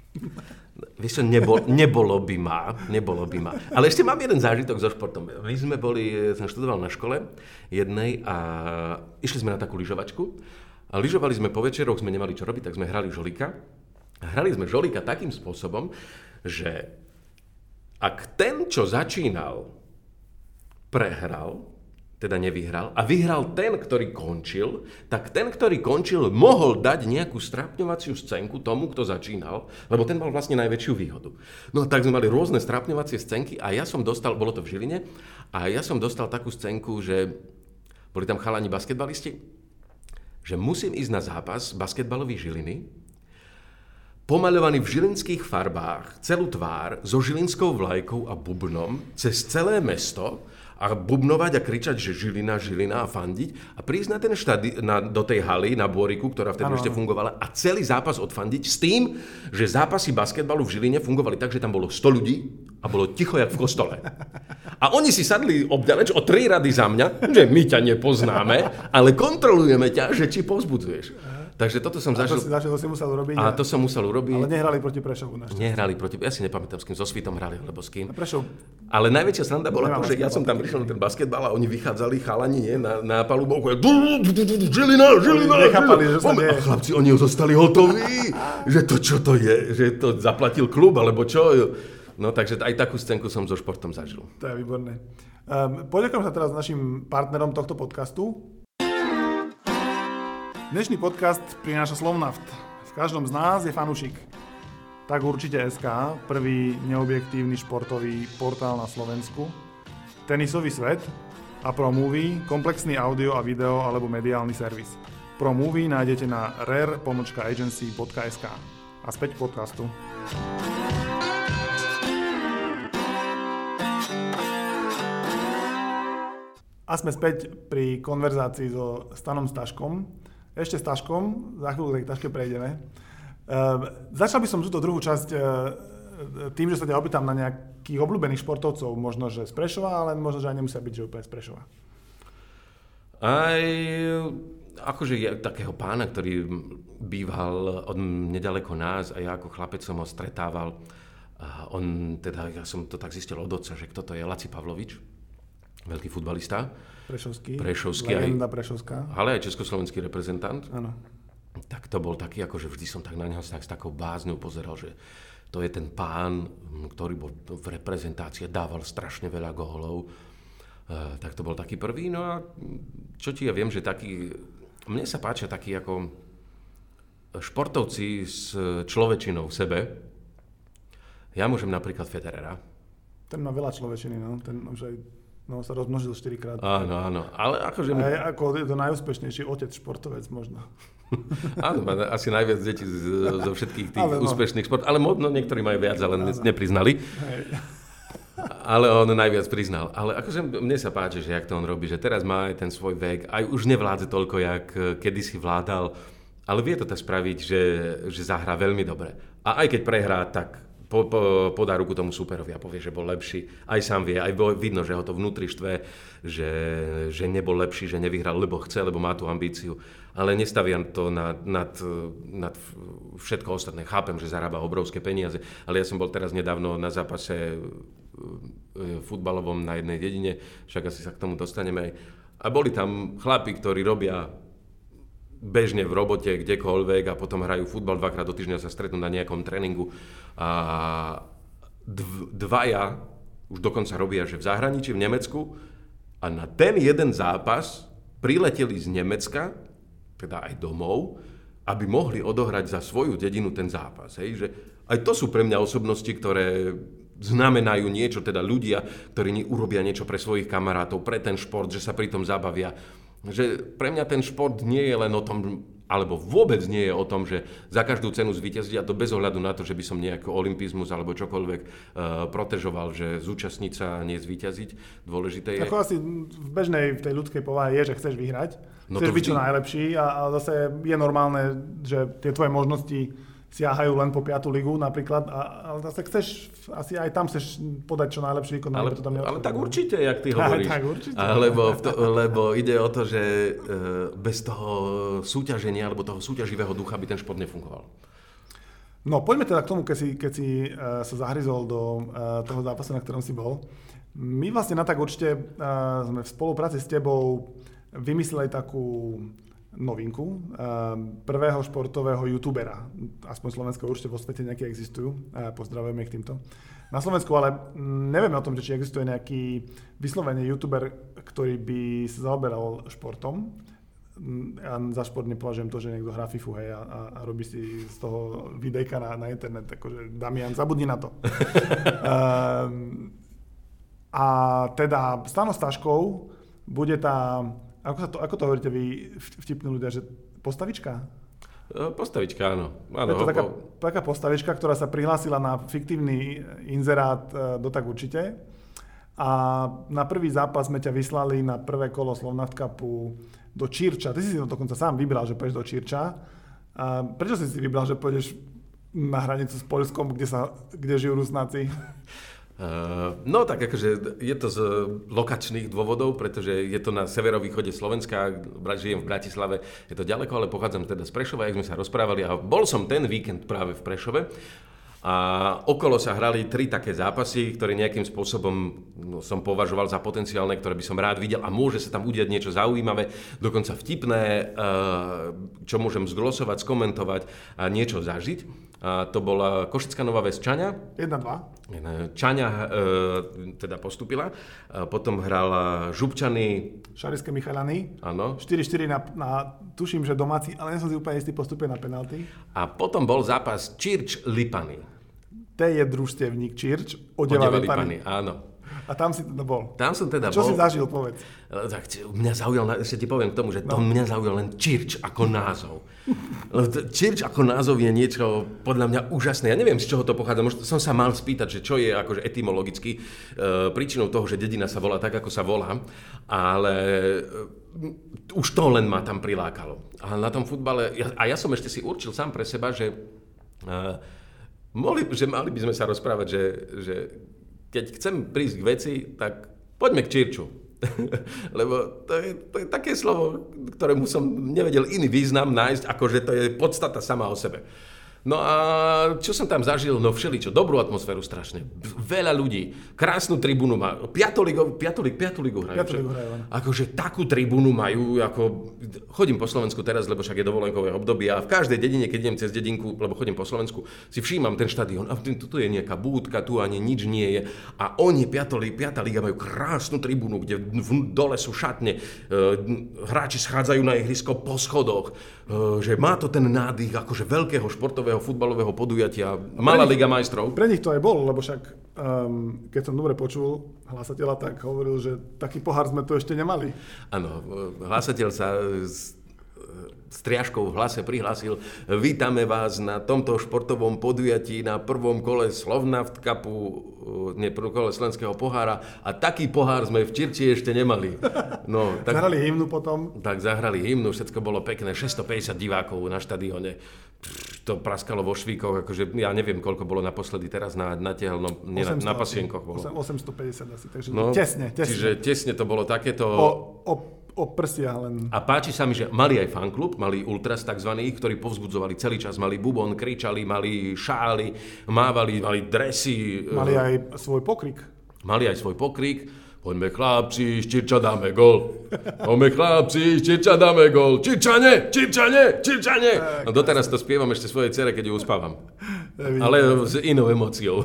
Vieš čo, nebol, nebolo by ma, nebolo by ma. Ale ešte mám jeden zážitok so športom. My sme boli, som študoval na škole jednej a išli sme na takú lyžovačku a lyžovali sme po večeroch, sme nemali čo robiť, tak sme hrali žolika. Hrali sme žolika takým spôsobom, že ak ten, čo začínal, prehral, teda nevyhral, a vyhral ten, ktorý končil, tak ten, ktorý končil, mohol dať nejakú strápňovaciu scénku tomu, kto začínal, lebo ten mal vlastne najväčšiu výhodu. No tak sme mali rôzne strápňovacie scénky a ja som dostal, bolo to v Žiline, a ja som dostal takú scénku, že boli tam chalani basketbalisti, že musím ísť na zápas basketbalový Žiliny, pomaľovaný v žilinských farbách, celú tvár, so žilinskou vlajkou a bubnom, cez celé mesto a bubnovať a kričať, že Žilina, Žilina a fandiť a prísť na ten štadi- na, do tej haly na Bôriku, ktorá vtedy Áno, ešte fungovala a celý zápas odfandiť s tým, že zápasy basketbalu v Žiline fungovali tak, že tam bolo 100 ľudí a bolo ticho jak v kostole. A oni si sadli obďaleč o tri rady za mňa, že my ťa nepoznáme, ale kontrolujeme ťa, že či povzbudzuješ. Takže toto som To zažil. si, zažil, to si musel urobiť. A to som musel urobiť. Ale nehrali proti Prešovu našťastie. Nehrali proti, ja si nepamätám s kým, so Svitom hrali, alebo s kým. Prešov, Ale najväčšia sranda bola to, že ja som tam prišiel na ten basketbal a oni vychádzali chalani nie, na, na palubovku. a Žilina, Žilina, nechápali, že sa. A chlapci, oni zostali hotoví, že to čo to je, že to zaplatil klub, alebo čo. No takže aj takú scénku som so športom zažil. to je výborné. Um, poďakujem sa teraz našim partnerom tohto podcastu. Dnešný podcast prináša Slovnaft. V každom z nás je fanúšik. Tak určite SK, prvý neobjektívny športový portál na Slovensku, tenisový svet a ProMovie, komplexný audio a video alebo mediálny servis. ProMovie nájdete na rare-agency.sk. A späť k podcastu. A sme späť pri konverzácii so Stanom Staškom. Ešte s Taškom, za chvíľu k Taške prejdeme. Uh, začal by som túto druhú časť uh, tým, že sa ťa opýtam na nejakých obľúbených športovcov, možno, že z Prešova, ale možno, že aj nemusia byť, že úplne z Prešova. Aj akože je takého pána, ktorý býval od nedaleko nás a ja ako chlapec som ho stretával. A on, teda, ja som to tak zistil od otca, že kto to je, Laci Pavlovič, veľký futbalista, Prešovský. Prešovský aj- Legenda Prešovská. ale aj československý reprezentant. Áno. Tak to bol taký, akože vždy som tak na neho tak, s takou bázňou pozeral, že to je ten pán, ktorý bol v reprezentácii, dával strašne veľa gólov. E, tak to bol taký prvý. No a čo ti ja viem, že taký, mne sa páčia takí ako športovci s človečinou v sebe. Ja môžem napríklad Federera. Ten má veľa človečiny, no. Ten už aj No, sa rozmnožil 4 krát. Áno, áno. Ale akože... Aj ako je to najúspešnejší otec športovec možno. *laughs* Áno, má asi najviac detí zo všetkých tých ale no. úspešných športov. Ale možno niektorí majú viac, ale áno. nepriznali. Hej. Ale on najviac priznal. Ale akože mne sa páči, že jak to on robí, že teraz má aj ten svoj vek, aj už nevládze toľko, jak kedysi vládal, ale vie to tak spraviť, že, že zahrá veľmi dobre. A aj keď prehrá, tak po, po, podá ruku tomu superovi a povie, že bol lepší. Aj sám vie, aj vidno, že ho to vnútri štve, že, že nebol lepší, že nevyhral, lebo chce, lebo má tú ambíciu. Ale nestavia to nad, nad, nad všetko ostatné. Chápem, že zarába obrovské peniaze, ale ja som bol teraz nedávno na zápase e, futbalovom na jednej dedine, však asi sa k tomu dostaneme aj. A boli tam chlapi, ktorí robia bežne v robote, kdekoľvek a potom hrajú futbal dvakrát do týždňa sa stretnú na nejakom tréningu a dv, dvaja už dokonca robia, že v zahraničí, v Nemecku a na ten jeden zápas prileteli z Nemecka, teda aj domov, aby mohli odohrať za svoju dedinu ten zápas. Hej? Že aj to sú pre mňa osobnosti, ktoré znamenajú niečo, teda ľudia, ktorí urobia niečo pre svojich kamarátov, pre ten šport, že sa pri tom zabavia že pre mňa ten šport nie je len o tom, alebo vôbec nie je o tom, že za každú cenu zvíťaziť a to bez ohľadu na to, že by som nejaký olimpizmus alebo čokoľvek uh, protežoval, že zúčastniť sa a nie zvíťaziť. Dôležité je... Ako asi v bežnej, v tej ľudskej povahe je, že chceš vyhrať, no chceš byť čo najlepší a, a zase je normálne, že tie tvoje možnosti siahajú len po 5. ligu napríklad, a, ale zase chceš, asi aj tam chceš podať čo najlepší výkon. Ale, tam ale tak určite, jak ty *laughs* hovoríš. tak určite. Lebo, to, lebo ide o to, že e, bez toho súťaženia alebo toho súťaživého ducha by ten šport nefungoval. No poďme teda k tomu, keď si, keď si uh, sa zahryzol do uh, toho zápasu, na ktorom si bol. My vlastne na tak určite uh, sme v spolupráci s tebou vymysleli takú novinku ehm, prvého športového youtubera. Aspoň Slovensko určite vo svete nejaké existujú. Pozdravujeme ich týmto. Na Slovensku ale nevieme o tom, či existuje nejaký vyslovene youtuber, ktorý by sa zaoberal športom. Ja za šport nepovažujem to, že niekto hrá FIFU hej, a, a robí si z toho videjka na, na internet. Akože, Damian, zabudni na to. um, *laughs* a teda Stano Staškou bude tá ako, sa to, ako to hovoríte vy, vtipní ľudia, že postavička? E, postavička, áno. áno je to taká, taká postavička, ktorá sa prihlásila na fiktívny inzerát e, do tak určite. A na prvý zápas sme ťa vyslali na prvé kolo Slovnaft Cupu do Čírča. Ty si si to dokonca sám vybral, že pôjdeš do Čírča. A prečo si si vybral, že pôjdeš na hranicu s Polskom, kde, sa, kde žijú Rusnáci? *laughs* Uh, no tak akože je to z lokačných dôvodov, pretože je to na severovýchode Slovenska, žijem v Bratislave, je to ďaleko, ale pochádzam teda z Prešova, jak sme sa rozprávali a bol som ten víkend práve v Prešove a okolo sa hrali tri také zápasy, ktoré nejakým spôsobom no, som považoval za potenciálne, ktoré by som rád videl a môže sa tam udiať niečo zaujímavé, dokonca vtipné, uh, čo môžem zglosovať, skomentovať a niečo zažiť. A to bola Košická Nová Ves Čaňa. 1-2. Čaňa e, teda postupila. A potom hrala Župčany. Šariské Michalany. Áno. 4-4 na, na, tuším, že domáci, ale nie som si úplne istý postupie na penalty. A potom bol zápas Čirč Lipany. To je družstevník Čirč, Odeva, Odeva Lipany. Lipany. Áno. A tam si teda bol. Tam som teda Čo bol. si zažil, povedz. Tak mňa zaujal, ešte ti poviem k tomu, že to no. mňa zaujal len Čirč ako názov. Čirč ako názov je niečo podľa mňa úžasné. Ja neviem, z čoho to pochádza. Možno som sa mal spýtať, že čo je akože etymologicky uh, príčinou toho, že dedina sa volá tak, ako sa volá. Ale uh, už to len ma tam prilákalo. A na tom futbale, ja, a ja som ešte si určil sám pre seba, že, uh, mohli, že mali by sme sa rozprávať, že, že keď chcem prísť k veci, tak poďme k Čirču. *laughs* Lebo to je, to je také slovo, ktorému som nevedel iný význam nájsť, ako že to je podstata sama o sebe. No a čo som tam zažil? No všeličo, dobrú atmosféru strašne. Veľa ľudí, krásnu tribúnu má. Piatoligu, piatolig, piatoligu hrajú. Piatoligu hrajú, Akože takú tribúnu majú, ako... Chodím po Slovensku teraz, lebo však je dovolenkové obdobie a v každej dedine, keď idem cez dedinku, lebo chodím po Slovensku, si všímam ten štadión. A tu, tu je nejaká búdka, tu ani nič nie je. A oni, piatoli, piatá liga, majú krásnu tribúnu, kde v, dole sú šatne. E, hráči schádzajú na ihrisko po schodoch. E, že má to ten nádych akože veľkého športového futbalového podujatia Malá Liga majstrov. Pre nich to aj bol, lebo však um, keď som dobre počul hlasateľa, tak hovoril, že taký pohár sme tu ešte nemali. Áno, hlasateľ sa striažkou v hlase prihlásil. Vítame vás na tomto športovom podujatí na prvom kole Slovnaft Cupu, eh, nie prvom kole Slovenského pohára a taký pohár sme v Čirči ešte nemali. No, tak, zahrali hymnu potom? Tak zahrali hymnu, všetko bolo pekné, 650 divákov na štadióne. To praskalo vo švíkoch, akože ja neviem, koľko bolo naposledy teraz na, na tehelnom, nie 800, na, na pasienkoch bolo. 850 asi, takže no, tesne, tesne. Čiže tesne to bolo takéto... O, o o prsia len. A páči sa mi, že mali aj fanklub, mali ultras tzv., ktorí povzbudzovali celý čas, mali bubon, kričali, mali šály, mávali, mali dresy. Mali aj svoj pokrik. Mali aj svoj pokrik. Poďme chlapci, Čirča dáme gol. Poďme chlapci, Čirča dáme gol. Čirčane, Čirčane, Čirčane. No doteraz to spievam ešte svojej cere, keď ju uspávam. Ale s inou emóciou.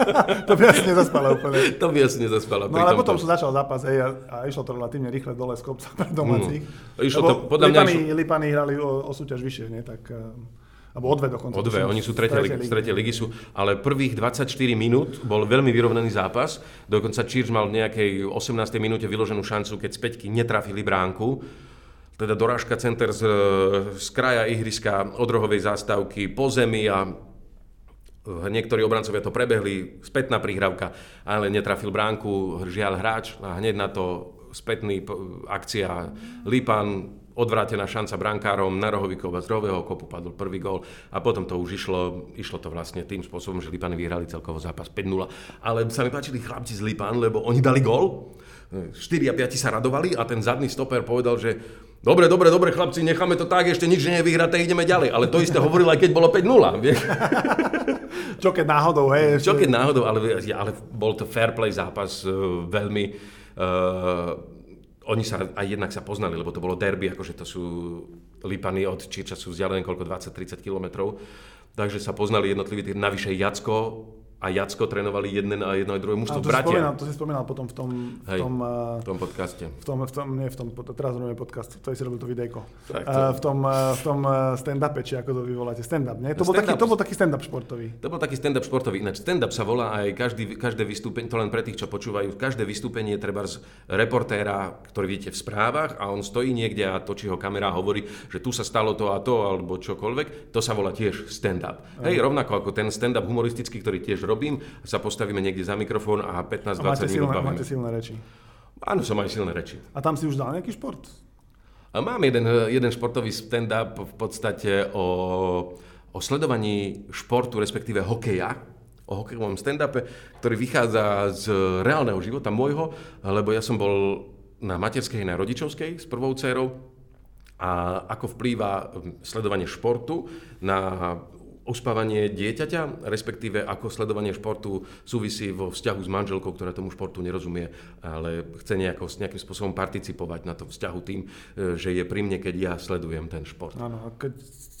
*laughs* to by asi nezaspala úplne. to by asi nezaspala. No ale potom som začal zápas hej, a, a išlo to relatívne rýchle dole z kopca pre domácich. Mm. Išlo to, podľa Lipany, mňa išlo... Lipany hrali o, o súťaž vyššie, nie? tak... Eh, alebo o dve dokonca. O dve, oni sú tretie, ligy, tretie ligy sú, ale prvých 24 minút bol veľmi vyrovnaný zápas, dokonca Čírs mal v nejakej 18. minúte vyloženú šancu, keď späťky netrafili bránku, teda dorážka center z, z kraja ihriska od rohovej zástavky po zemi a Niektorí obrancovia to prebehli, spätná prihrávka, ale netrafil bránku, žiaľ hráč a hneď na to spätný akcia. Lipan, odvrátená šanca brankárom na rohový kop z rohového kopu padol prvý gól a potom to už išlo, išlo to vlastne tým spôsobom, že Lipany vyhrali celkovo zápas 5-0. Ale sa mi páčili chlapci z Lipan, lebo oni dali gól, 4 a 5 sa radovali a ten zadný stoper povedal, že Dobre, dobre, dobre, chlapci, necháme to tak, ešte nič nevyhraté, ideme ďalej. Ale to isté hovoril aj keď bolo 5-0, vieš. *laughs* Čo keď náhodou, hej. Čo keď náhodou, ale, ale bol to fair play zápas, uh, veľmi... Uh, oni sa aj jednak sa poznali, lebo to bolo derby, akože to sú Lipany od Čirča sú vzdialené koľko 20-30 kilometrov. Takže sa poznali jednotliví, navyše Jacko a Jacko trénovali jeden a jedno aj druhé mužstvo. To, bratia. Spomínal, to si spomínal potom v tom, v Hej, tom, v tom podcaste. V tom, v tom, nie v tom, teraz robíme podcast, to si robil to videjko. Tak to... v tom, v tom stand-upe, či ako to vy voláte, stand-up, nie? To bol, taký, to bol taký stand-up športový. To bol taký stand-up športový. Ináč stand-up sa volá aj každý, každé vystúpenie, to len pre tých, čo počúvajú, každé vystúpenie treba z reportéra, ktorý vidíte v správach a on stojí niekde a točí ho kamera a hovorí, že tu sa stalo to a to alebo čokoľvek, to sa volá tiež stand-up. Hej, rovnako ako ten stand-up humoristický, ktorý tiež robím, sa postavíme niekde za mikrofón a 15-20 minút bavíme. máte silné reči. Áno, som aj silné reči. A tam si už dal nejaký šport? A mám jeden, jeden športový stand-up v podstate o, o sledovaní športu, respektíve hokeja, o hokejovom stand-upe, ktorý vychádza z reálneho života môjho, lebo ja som bol na materskej na rodičovskej s prvou dcerou a ako vplýva sledovanie športu na uspávanie dieťaťa, respektíve ako sledovanie športu súvisí vo vzťahu s manželkou, ktorá tomu športu nerozumie, ale chce nejako, nejakým spôsobom participovať na tom vzťahu tým, e, že je pri mne, keď ja sledujem ten šport. Áno, a keď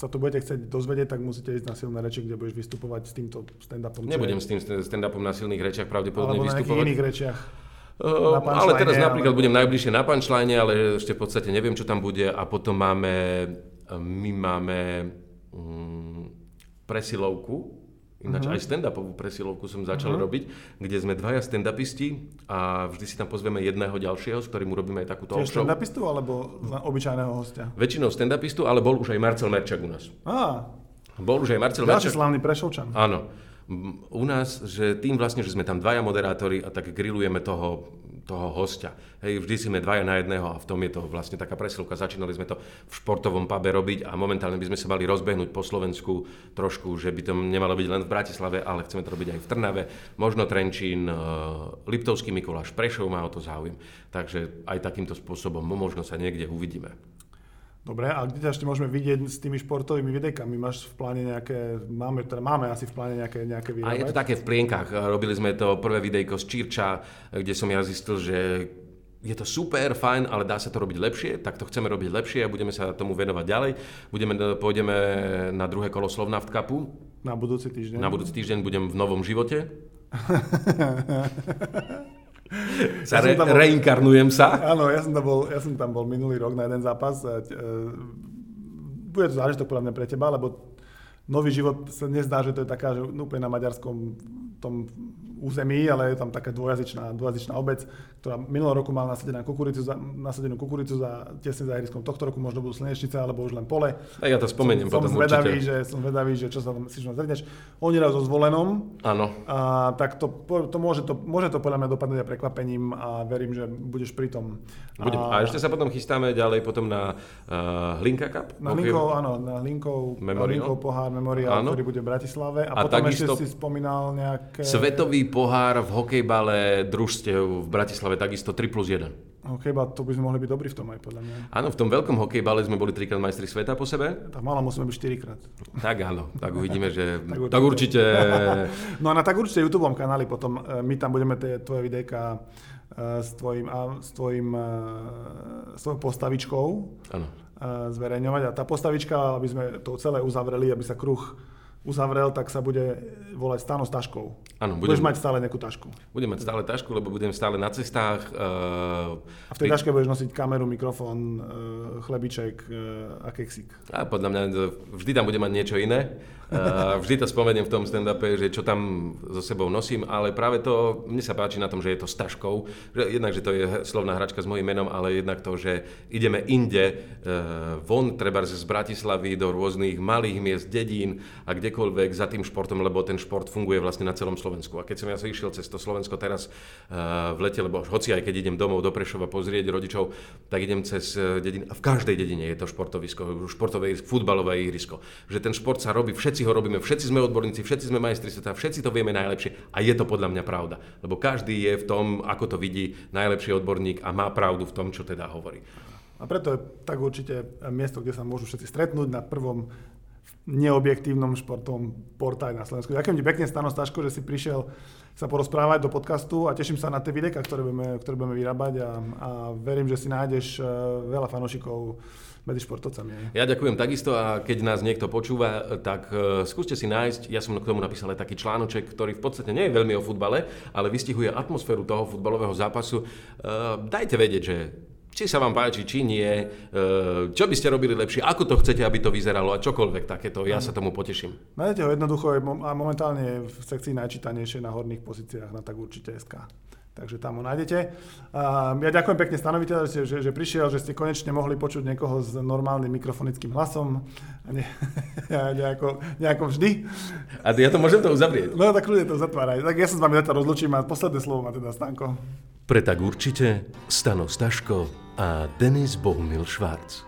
sa to budete chcieť dozvedieť, tak musíte ísť na silné reči, kde budeš vystupovať s týmto stand-upom. Nebudem s tým stand-upom na silných rečiach pravdepodobne Alebo vystupovať. na iných rečiach. Uh, ale teraz napríklad ale... budem najbližšie na punchline, ale ešte v podstate neviem, čo tam bude. A potom máme, my máme um, presilovku, Ináč uh-huh. aj stand-upovú presilovku som začal uh-huh. robiť, kde sme dvaja stand-upisti a vždy si tam pozveme jedného ďalšieho, s ktorým urobíme aj takúto Tiež stand-upistu alebo obyčajného hostia? Väčšinou stand-upistu, ale bol už aj Marcel Merčak u nás. Á. Bol už aj Marcel Ďalší Merčak. slávny Prešovčan. Áno. U nás, že tým vlastne, že sme tam dvaja moderátori a tak grillujeme toho toho hostia. Hej, vždy sme dvaja na jedného a v tom je to vlastne taká presilovka. Začínali sme to v športovom pube robiť a momentálne by sme sa mali rozbehnúť po Slovensku trošku, že by to nemalo byť len v Bratislave, ale chceme to robiť aj v Trnave, možno Trenčín, e, Liptovský Mikuláš, Prešov má o to záujem. Takže aj takýmto spôsobom možno sa niekde uvidíme. Dobre, a kde ešte môžeme vidieť s tými športovými videjkami? Máš v pláne nejaké, máme, teda máme asi v pláne nejaké, nejaké vyrobať? A je to také v plienkach. Robili sme to prvé videjko z Čírča, kde som ja zistil, že je to super, fajn, ale dá sa to robiť lepšie, tak to chceme robiť lepšie a budeme sa tomu venovať ďalej. Budeme, pôjdeme na druhé kolo Slovnaft Cupu. Na budúci týždeň. Na budúci týždeň budem v novom živote. *laughs* sa ja re, bol, reinkarnujem sa. Áno, ja som, tam bol, ja som tam bol minulý rok na jeden zápas. E, bude to zážitok podľa mňa pre teba, lebo nový život sa nezdá, že to je taká, že úplne na maďarskom tom území, ale je tam taká dvojazyčná, dvojazyčná obec, ktorá minulého roku mala nasadenú kukuricu, za, nasadenú kukuricu za tesne za ihriskom. Tohto roku možno budú slnečnice alebo už len pole. A ja to spomeniem som, potom som zvedavý, určite. že, som zvedavý, že čo sa tam si zredneš. Oni raz so zvolenom, Áno. a, tak to, to, môže to, môže to podľa mňa dopadnúť aj prekvapením a verím, že budeš pri tom. Budem. A ešte sa potom chystáme ďalej potom na uh, Hlinka Cup. Na Linkov, áno, na Linkov, Memorial. Linkov pohár Memorial, Áno. ktorý bude v Bratislave. A, A potom ešte si spomínal nejaké... Svetový pohár v hokejbale družstiev v Bratislave takisto 3 plus 1. Hokejba, to by sme mohli byť dobrí v tom aj podľa mňa. Áno, v tom veľkom hokejbale sme boli trikrát majstri sveta po sebe. Tak mala musíme byť 4 krát. Tak áno, tak uvidíme, že... *laughs* Tak tak určite. určite... *laughs* No a na tak určite YouTube kanáli potom, e, my tam budeme tie tvoje videjka e, s tvojim, a, s tvojim, e, s tvojou postavičkou Áno. e, zverejňovať. A tá postavička, aby sme to celé uzavreli, aby sa kruh uzavrel, tak sa bude volať Stano s taškou. Áno, Budeš budem, mať stále nejakú tašku. budem mať stále tašku, lebo budem stále na cestách. Uh, A v tej taške budeš nosiť kameru, mikrofón, e, chlebiček e, a keksík. A podľa mňa vždy tam bude mať niečo iné. Uh, vždy to spomeniem v tom stand-upe, že čo tam so sebou nosím, ale práve to, mne sa páči na tom, že je to s taškou. Jednak, že to je slovná hračka s mojím menom, ale jednak to, že ideme inde, uh, von, treba z Bratislavy do rôznych malých miest, dedín a kdekoľvek za tým športom, lebo ten šport funguje vlastne na celom Slovensku. A keď som ja sa išiel cez to Slovensko teraz uh, v lete, lebo hoci aj keď idem domov do Prešova pozrieť rodičov, tak idem cez eh, dediny a v každej dedine je to športovisko, športové, futbalové ihrisko. Že ten šport sa robí, všetci ho robíme, všetci sme odborníci, všetci sme majstri sveta, všetci to vieme najlepšie a je to podľa mňa pravda. Lebo každý je v tom, ako to vidí, najlepší odborník a má pravdu v tom, čo teda hovorí. A preto je tak určite miesto, kde sa môžu všetci stretnúť na prvom neobjektívnom športovom portáli na Slovensku. Ďakujem ti pekne, Stano Staško, že si prišiel sa porozprávať do podcastu a teším sa na tie videa, ktoré budeme, ktoré budeme vyrábať a, a verím, že si nájdeš eh, veľa fanúšikov medzi športovcami. Ja ďakujem takisto a keď nás niekto počúva, tak uh, skúste si nájsť, ja som k tomu napísal aj taký článoček, ktorý v podstate nie je veľmi o futbale, ale vystihuje atmosféru toho futbalového zápasu. Uh, dajte vedieť, že či sa vám páči, či nie, uh, čo by ste robili lepšie, ako to chcete, aby to vyzeralo a čokoľvek takéto, ja sa tomu poteším. Nájdete ho jednoducho a momentálne je v sekcii najčítanejšie na horných pozíciách na tak určite SK. Takže tam ho nájdete. Ja ďakujem pekne stanoviteľ, že, že, že prišiel, že ste konečne mohli počuť niekoho s normálnym mikrofonickým hlasom a ne, *laughs* a nejako, nejako vždy. A ja to môžem to uzavrieť. No tak ľudia to zatváraj. Tak ja sa s vami zatiaľ rozlučím a posledné slovo má teda Stanko. Pre tak určite Stano Staško a Denis Bohumil Švarc.